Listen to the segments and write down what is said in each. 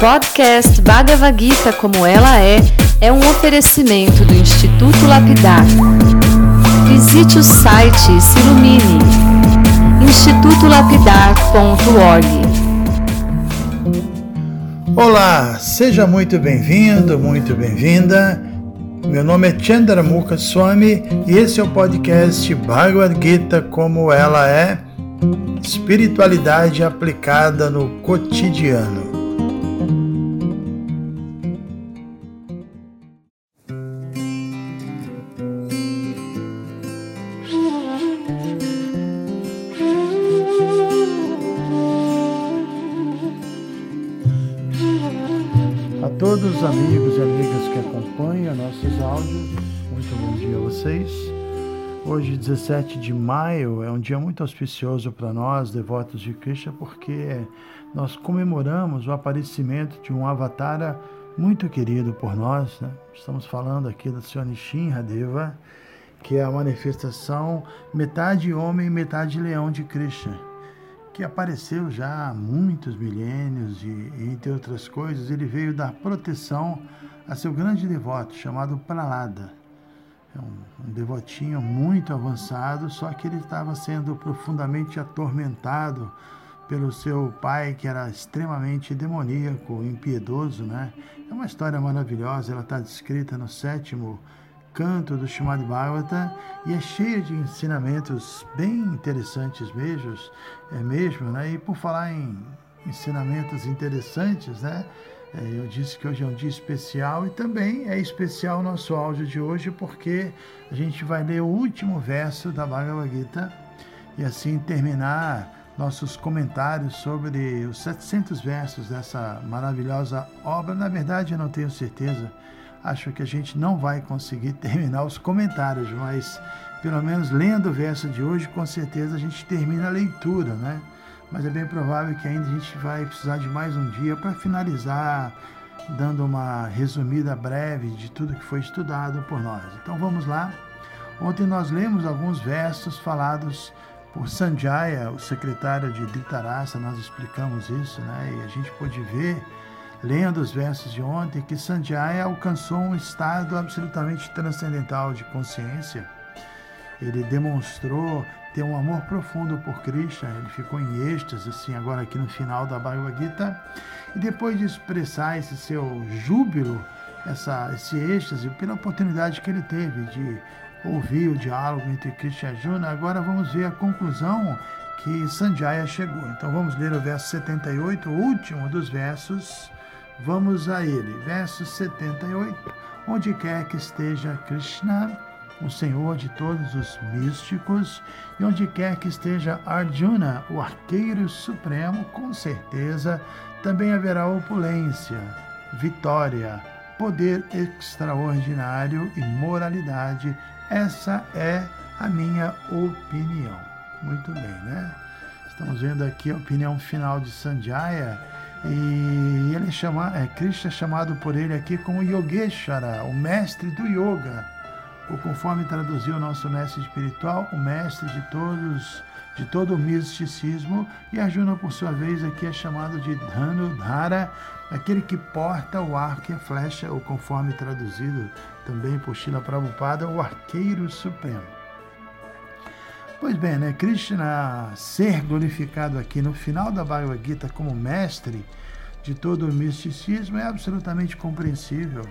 podcast Bhagavad Gita como ela é é um oferecimento do Instituto Lapidar. Visite o site e se ilumine. institutolapidar.org Olá, seja muito bem-vindo, muito bem-vinda. Meu nome é Chandramukha Swami e esse é o podcast Bhagavad Gita como ela é, espiritualidade aplicada no cotidiano. Nossos áudios, muito bom dia a vocês. Hoje, 17 de maio, é um dia muito auspicioso para nós, devotos de Krishna, porque nós comemoramos o aparecimento de um avatar muito querido por nós. Né? Estamos falando aqui do Sr. Nishinradeva, que é a manifestação metade homem, metade leão de Krishna que apareceu já há muitos milênios e, entre outras coisas, ele veio dar proteção a seu grande devoto chamado Pralada. É um, um devotinho muito avançado, só que ele estava sendo profundamente atormentado pelo seu pai, que era extremamente demoníaco, impiedoso, né? É uma história maravilhosa, ela está descrita no sétimo canto do Srimad Bhagavata e é cheio de ensinamentos bem interessantes mesmo, é mesmo, né? E por falar em ensinamentos interessantes, né? É, eu disse que hoje é um dia especial e também é especial o nosso áudio de hoje porque a gente vai ler o último verso da Bhagavad Gita e assim terminar nossos comentários sobre os 700 versos dessa maravilhosa obra. Na verdade, eu não tenho certeza acho que a gente não vai conseguir terminar os comentários, mas pelo menos lendo o verso de hoje, com certeza a gente termina a leitura, né? Mas é bem provável que ainda a gente vai precisar de mais um dia para finalizar, dando uma resumida breve de tudo que foi estudado por nós. Então vamos lá. Ontem nós lemos alguns versos falados por Sanjaya, o secretário de Dhritarashtra, nós explicamos isso, né? E a gente pôde ver lendo os versos de ontem, que Sanjaya alcançou um estado absolutamente transcendental de consciência. Ele demonstrou ter um amor profundo por Krishna, ele ficou em êxtase, assim, agora aqui no final da Bhagavad Gita, e depois de expressar esse seu júbilo, essa, esse êxtase, pela oportunidade que ele teve de ouvir o diálogo entre Krishna e Arjuna, agora vamos ver a conclusão que Sanjaya chegou. Então vamos ler o verso 78, o último dos versos Vamos a ele. Verso 78. Onde quer que esteja Krishna, o Senhor de todos os místicos, e onde quer que esteja Arjuna, o arqueiro supremo, com certeza também haverá opulência, vitória, poder extraordinário e moralidade. Essa é a minha opinião. Muito bem, né? Estamos vendo aqui a opinião final de Sanjaya e ele chama, é, Krishna é chamado por ele aqui como Yogeshwara, o mestre do yoga, ou conforme traduziu o nosso mestre espiritual, o mestre de todos, de todo o misticismo, e Arjuna, por sua vez, aqui é chamado de Dhanudhara, aquele que porta o arco e a flecha, ou conforme traduzido também por Shila Prabhupada, o arqueiro supremo. Pois bem, né? Krishna ser glorificado aqui no final da Bhagavad Gita como mestre de todo o misticismo é absolutamente compreensível.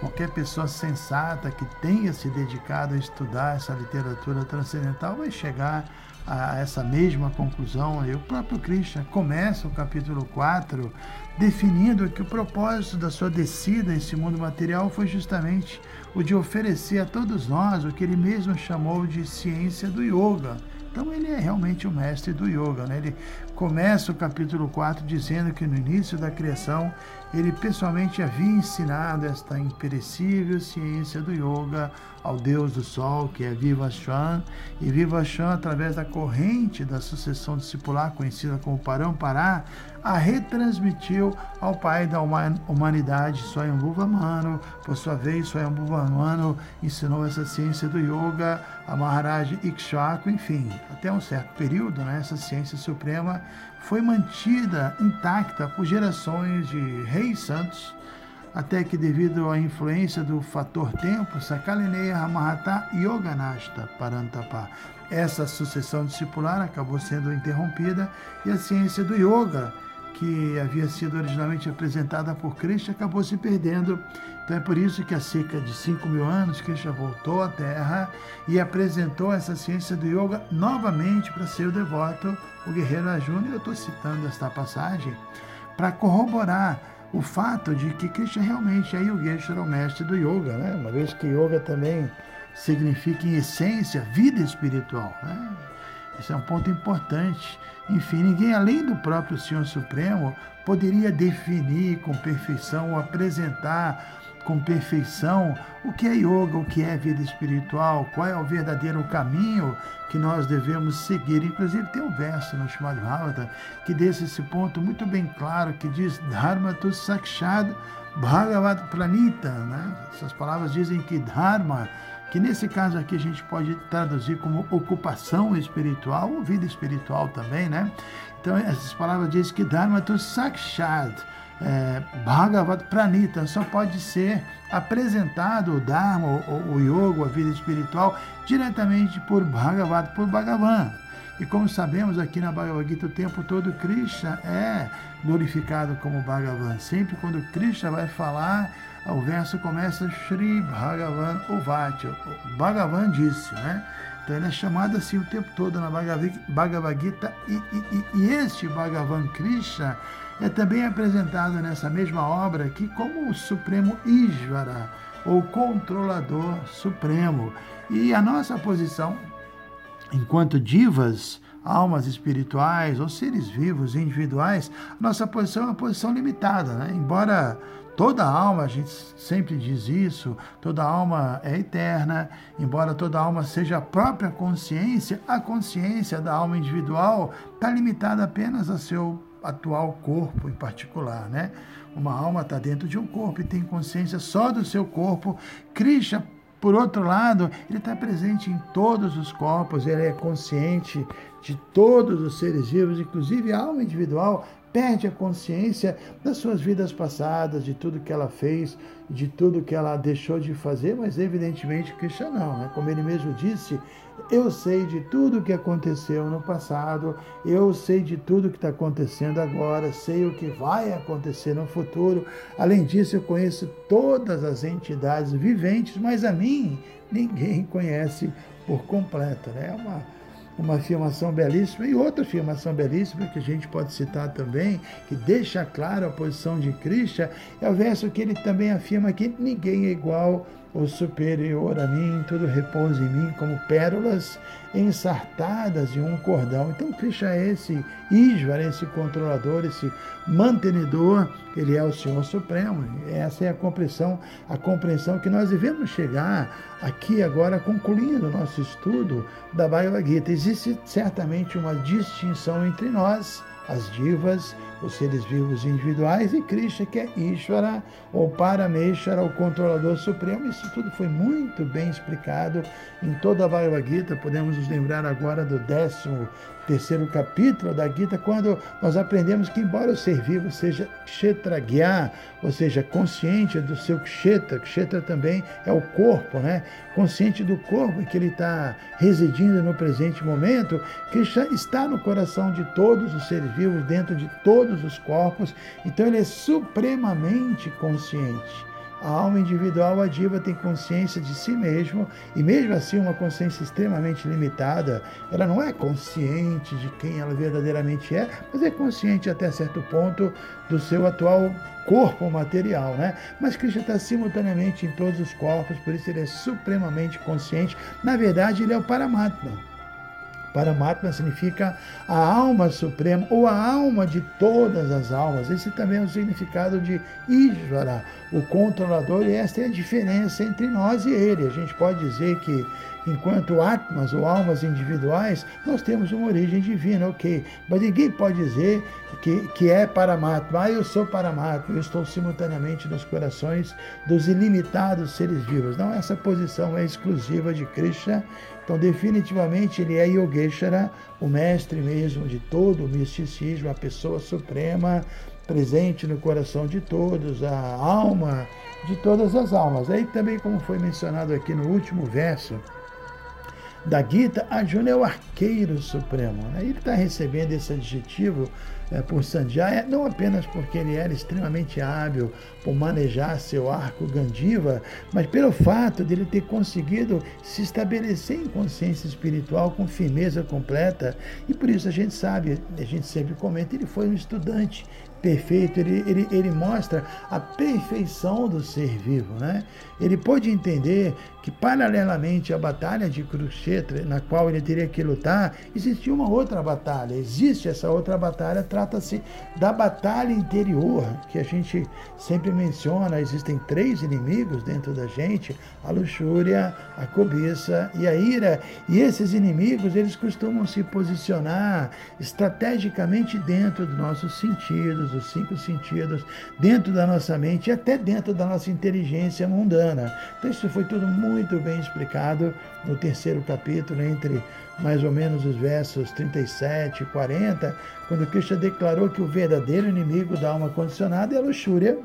Qualquer pessoa sensata que tenha se dedicado a estudar essa literatura transcendental vai chegar a essa mesma conclusão. E o próprio Krishna começa o capítulo 4 definindo que o propósito da sua descida a esse mundo material foi justamente o de oferecer a todos nós o que ele mesmo chamou de ciência do yoga. Então ele é realmente o mestre do yoga. Né? Ele começa o capítulo 4 dizendo que no início da criação ele pessoalmente havia ensinado esta imperecível ciência do yoga ao Deus do Sol, que é Vivaswan, e Vivaswan, através da corrente da sucessão discipular, conhecida como Parampará, a retransmitiu ao pai da humanidade, Swayambhuva Mano. Por sua vez, Swayambhuva Mano ensinou essa ciência do yoga a Maharaj Ikshvaku, enfim, até um certo período, né, essa ciência suprema foi mantida intacta por gerações de reis santos, até que devido à influência do fator tempo, Sakalineya Mahata Yoganashta Parantapa, essa sucessão discipular acabou sendo interrompida e a ciência do yoga, que havia sido originalmente apresentada por Krishna, acabou se perdendo. Então é por isso que há cerca de 5 mil anos Krishna voltou à Terra e apresentou essa ciência do yoga novamente para seu devoto, o guerreiro Arjuna. Eu estou citando esta passagem para corroborar o fato de que Krishna realmente é Yogeshwara, o mestre do yoga, né? uma vez que yoga também significa, em essência, vida espiritual. Né? Esse é um ponto importante. Enfim, ninguém além do próprio Senhor Supremo poderia definir com perfeição ou apresentar com perfeição o que é yoga, o que é vida espiritual, qual é o verdadeiro caminho que nós devemos seguir. Inclusive tem um verso no chamado Bhagavata que deixa esse ponto muito bem claro, que diz Dharma tu sakshad Bhagavad Pranita. Né? Essas palavras dizem que Dharma, que nesse caso aqui a gente pode traduzir como ocupação espiritual ou vida espiritual também, né? Então essas palavras dizem que Dharma tu sakshad é, Bhagavad Pranita, só pode ser apresentado o Dharma, o, o Yoga, a vida espiritual, diretamente por Bhagavad, por Bhagavan. E como sabemos aqui na Bhagavad Gita o tempo todo, Krishna é glorificado como Bhagavan. Sempre quando Krishna vai falar, o verso começa Shri Bhagavan Uvati. Bhagavan disse, né? Então ele é chamado assim o tempo todo na Bhagavad Gita e, e, e este Bhagavan Krishna é também apresentado nessa mesma obra aqui como o Supremo Ishvara, ou Controlador Supremo. E a nossa posição, enquanto divas, almas espirituais ou seres vivos individuais, nossa posição é uma posição limitada, né? embora toda alma, a gente sempre diz isso, toda alma é eterna, embora toda alma seja a própria consciência, a consciência da alma individual está limitada apenas a seu atual corpo em particular, né? Uma alma está dentro de um corpo e tem consciência só do seu corpo. Krishna, por outro lado, ele está presente em todos os corpos, ele é consciente de todos os seres vivos, inclusive a alma individual perde a consciência das suas vidas passadas, de tudo que ela fez, de tudo que ela deixou de fazer, mas evidentemente Krishna não, né? Como ele mesmo disse, eu sei de tudo o que aconteceu no passado, eu sei de tudo que está acontecendo agora, sei o que vai acontecer no futuro. Além disso, eu conheço todas as entidades viventes, mas a mim ninguém conhece por completo. Né? É uma, uma afirmação belíssima e outra afirmação belíssima que a gente pode citar também, que deixa claro a posição de Cristo, é o verso que ele também afirma que ninguém é igual o superior a mim, tudo repousa em mim como pérolas ensartadas em um cordão. Então, Krishna é esse Isvara, esse controlador, esse mantenedor, ele é o Senhor Supremo. Essa é a compreensão, a compreensão que nós devemos chegar aqui agora, concluindo o nosso estudo da Bhagavad Gita. Existe certamente uma distinção entre nós, as divas, os seres vivos individuais, e Krishna, que é Ishvara, ou Parameshvara, o controlador supremo. Isso tudo foi muito bem explicado em toda a Bhagavad Gita. Podemos nos lembrar agora do décimo terceiro capítulo da Gita, quando nós aprendemos que, embora o ser vivo seja kshetragya, ou seja, consciente do seu kshetra, kshetra também é o corpo, né? Consciente do corpo que ele está residindo no presente momento, que está no coração de todos os seres vivos, dentro de todos os corpos, então ele é supremamente consciente. A alma individual, a diva, tem consciência de si mesmo e, mesmo assim, uma consciência extremamente limitada. Ela não é consciente de quem ela verdadeiramente é, mas é consciente até certo ponto do seu atual corpo material, né? Mas Krishna está simultaneamente em todos os corpos, por isso ele é supremamente consciente. Na verdade, ele é o Paramatma. Paramatma significa a alma suprema ou a alma de todas as almas. Esse também é o significado de Ishvara, o controlador, e esta é a diferença entre nós e ele. A gente pode dizer que enquanto atmas ou almas individuais, nós temos uma origem divina, ok. Mas ninguém pode dizer que, que é Paramatma. Ah, eu sou Paramatma, eu estou simultaneamente nos corações dos ilimitados seres vivos. Não, essa posição é exclusiva de Krishna. Então, definitivamente, ele é Yogeshwara, o mestre mesmo de todo o misticismo, a pessoa suprema, presente no coração de todos, a alma de todas as almas. Aí também, como foi mencionado aqui no último verso, da Gita, Arjuna é o arqueiro supremo. Né? Ele está recebendo esse adjetivo é, por Sanjaya, não apenas porque ele era extremamente hábil por manejar seu arco Gandiva, mas pelo fato de ele ter conseguido se estabelecer em consciência espiritual com firmeza completa. E por isso a gente sabe, a gente sempre comenta, ele foi um estudante perfeito, ele, ele, ele mostra a perfeição do ser vivo. Né? Ele pôde entender que, paralelamente à batalha de Kurukshetra, na qual ele teria que lutar, existia uma outra batalha. Existe essa outra batalha, trata-se da batalha interior, que a gente sempre menciona. Existem três inimigos dentro da gente: a luxúria, a cobiça e a ira. E esses inimigos, eles costumam se posicionar estrategicamente dentro dos nossos sentidos, os cinco sentidos, dentro da nossa mente e até dentro da nossa inteligência mundana. Então, isso foi tudo muito bem explicado no terceiro capítulo, entre mais ou menos os versos 37 e 40, quando Cristo declarou que o verdadeiro inimigo da alma condicionada é a luxúria.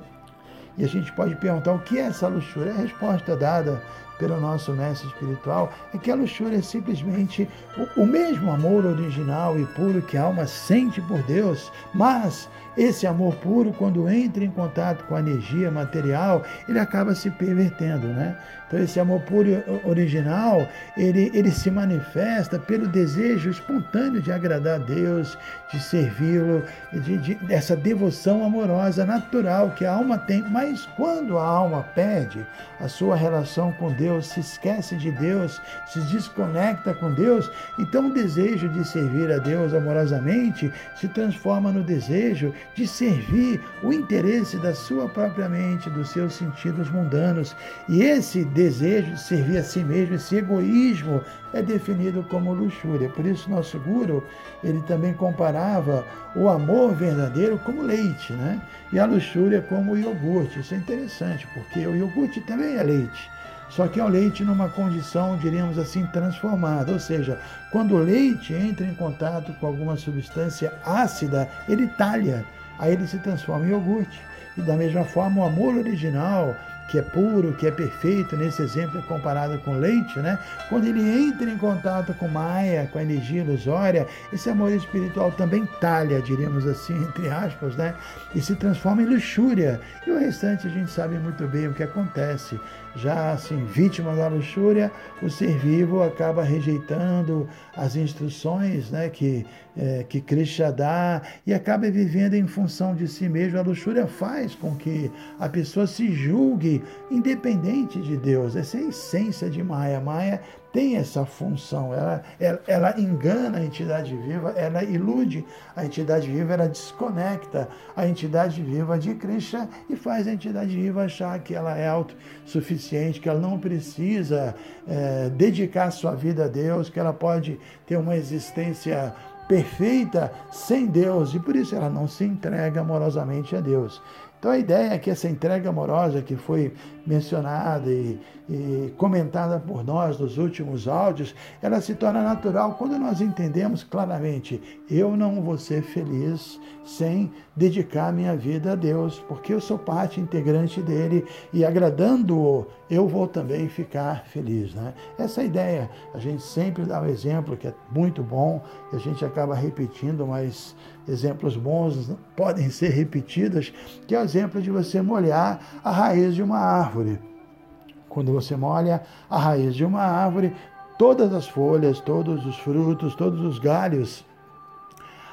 E a gente pode perguntar o que é essa luxúria? A resposta dada pelo nosso mestre espiritual é que a luxúria é simplesmente o, o mesmo amor original e puro que a alma sente por Deus, mas esse amor puro, quando entra em contato com a energia material, ele acaba se pervertendo, né? Então esse amor puro original, ele, ele se manifesta pelo desejo espontâneo de agradar a Deus, de servi-lo, de, de, dessa devoção amorosa natural que a alma tem. Mas quando a alma perde a sua relação com Deus, se esquece de Deus, se desconecta com Deus, então o desejo de servir a Deus amorosamente se transforma no desejo de servir o interesse da sua própria mente, dos seus sentidos mundanos. E esse desejo de servir a si mesmo, esse egoísmo, é definido como luxúria. Por isso, nosso guru, ele também comparava o amor verdadeiro como leite, né? E a luxúria como iogurte. Isso é interessante, porque o iogurte também é leite. Só que é o leite numa condição, diríamos assim, transformada. Ou seja, quando o leite entra em contato com alguma substância ácida, ele talha aí ele se transforma em iogurte. E da mesma forma, o amor original, que é puro, que é perfeito, nesse exemplo é comparado com leite, né? Quando ele entra em contato com Maia, com a energia ilusória, esse amor espiritual também talha, diríamos assim, entre aspas, né? E se transforma em luxúria. E o restante a gente sabe muito bem o que acontece. Já assim, vítima da luxúria, o ser vivo acaba rejeitando as instruções né, que, é, que Krishna dá e acaba vivendo em função de si mesmo. A luxúria faz com que a pessoa se julgue independente de Deus. Essa é a essência de Maya. Maya tem essa função, ela, ela, ela, engana a entidade viva, ela ilude a entidade viva, ela desconecta a entidade viva de Krishna e faz a entidade viva achar que ela é autossuficiente, que ela não precisa é, dedicar sua vida a Deus, que ela pode ter uma existência perfeita sem Deus e por isso ela não se entrega amorosamente a Deus. Então a ideia é que essa entrega amorosa que foi mencionada e, e, comentada por nós nos últimos áudios, ela se torna natural quando nós entendemos claramente: eu não vou ser feliz sem dedicar minha vida a Deus, porque eu sou parte integrante dele e agradando-o, eu vou também ficar feliz. Né? Essa é ideia. A gente sempre dá um exemplo que é muito bom a gente acaba repetindo, mas exemplos bons podem ser repetidos, que é o exemplo de você molhar a raiz de uma árvore. Quando você molha a raiz de uma árvore, todas as folhas, todos os frutos, todos os galhos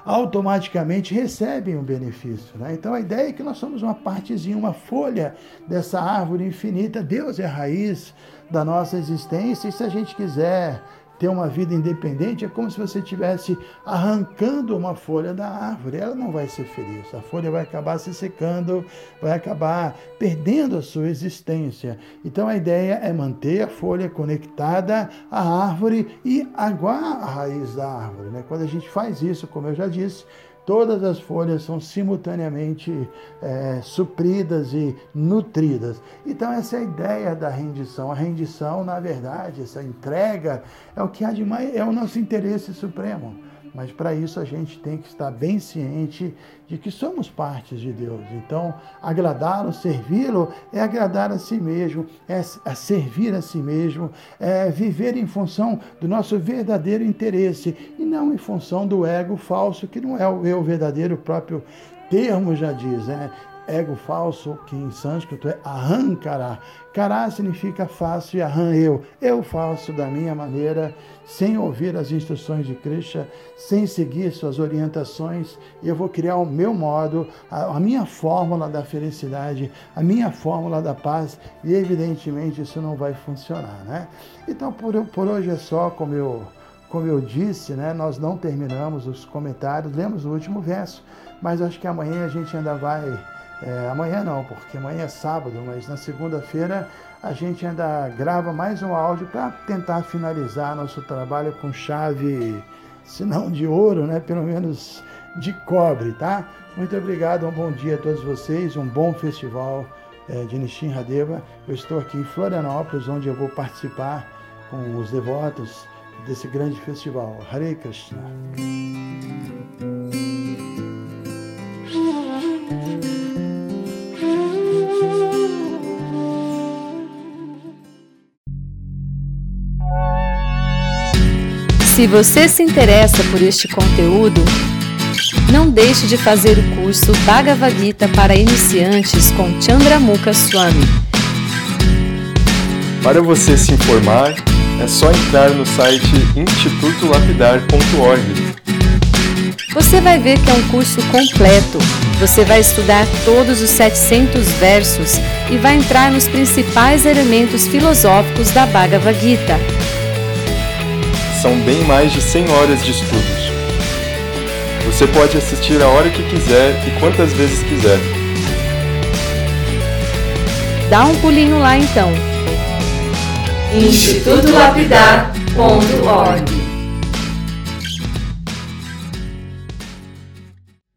automaticamente recebem um benefício. Né? Então a ideia é que nós somos uma partezinha, uma folha dessa árvore infinita. Deus é a raiz da nossa existência e se a gente quiser ter uma vida independente, é como se você estivesse arrancando uma folha da árvore. Ela não vai ser feliz. A folha vai acabar se secando, vai acabar perdendo a sua existência. Então a ideia é manter a folha conectada à árvore e aguar a raiz da árvore. Né? Quando a gente faz isso, como eu já disse, todas as folhas são simultaneamente é, supridas e nutridas. Então, essa é a ideia da rendição. A rendição, na verdade, essa entrega é o que há de mais, é o nosso interesse supremo. Mas para isso a gente tem que estar bem ciente de que somos partes de Deus. Então, agradá-lo, servi-lo, é agradar a si mesmo, é servir a si mesmo, é viver em função do nosso verdadeiro interesse e não em função do ego falso, que não é o eu verdadeiro, o próprio termo já diz, né? Ego falso, que em sânscrito é arrancará. Kará significa faço e arran eu. Eu faço da minha maneira, sem ouvir as instruções de Krishna, sem seguir suas orientações. Eu vou criar o meu modo, a, a minha fórmula da felicidade, a minha fórmula da paz. E evidentemente isso não vai funcionar, né? Então por, por hoje é só, como eu como eu disse, né, nós não terminamos os comentários, lemos o último verso, mas acho que amanhã a gente ainda vai é, amanhã não, porque amanhã é sábado, mas na segunda-feira a gente ainda grava mais um áudio para tentar finalizar nosso trabalho com chave, se não de ouro, né? Pelo menos de cobre, tá? Muito obrigado, um bom dia a todos vocês, um bom festival é, de Nishin Radeva. Eu estou aqui em Florianópolis, onde eu vou participar com os devotos desse grande festival. Hare Krishna. Se você se interessa por este conteúdo, não deixe de fazer o curso Bhagavad Gita para iniciantes com Chandramukha Swami. Para você se informar, é só entrar no site institutolapidar.org. Você vai ver que é um curso completo. Você vai estudar todos os 700 versos e vai entrar nos principais elementos filosóficos da Bhagavad Gita são bem mais de 100 horas de estudos. Você pode assistir a hora que quiser e quantas vezes quiser. Dá um pulinho lá então. institutolapidar.org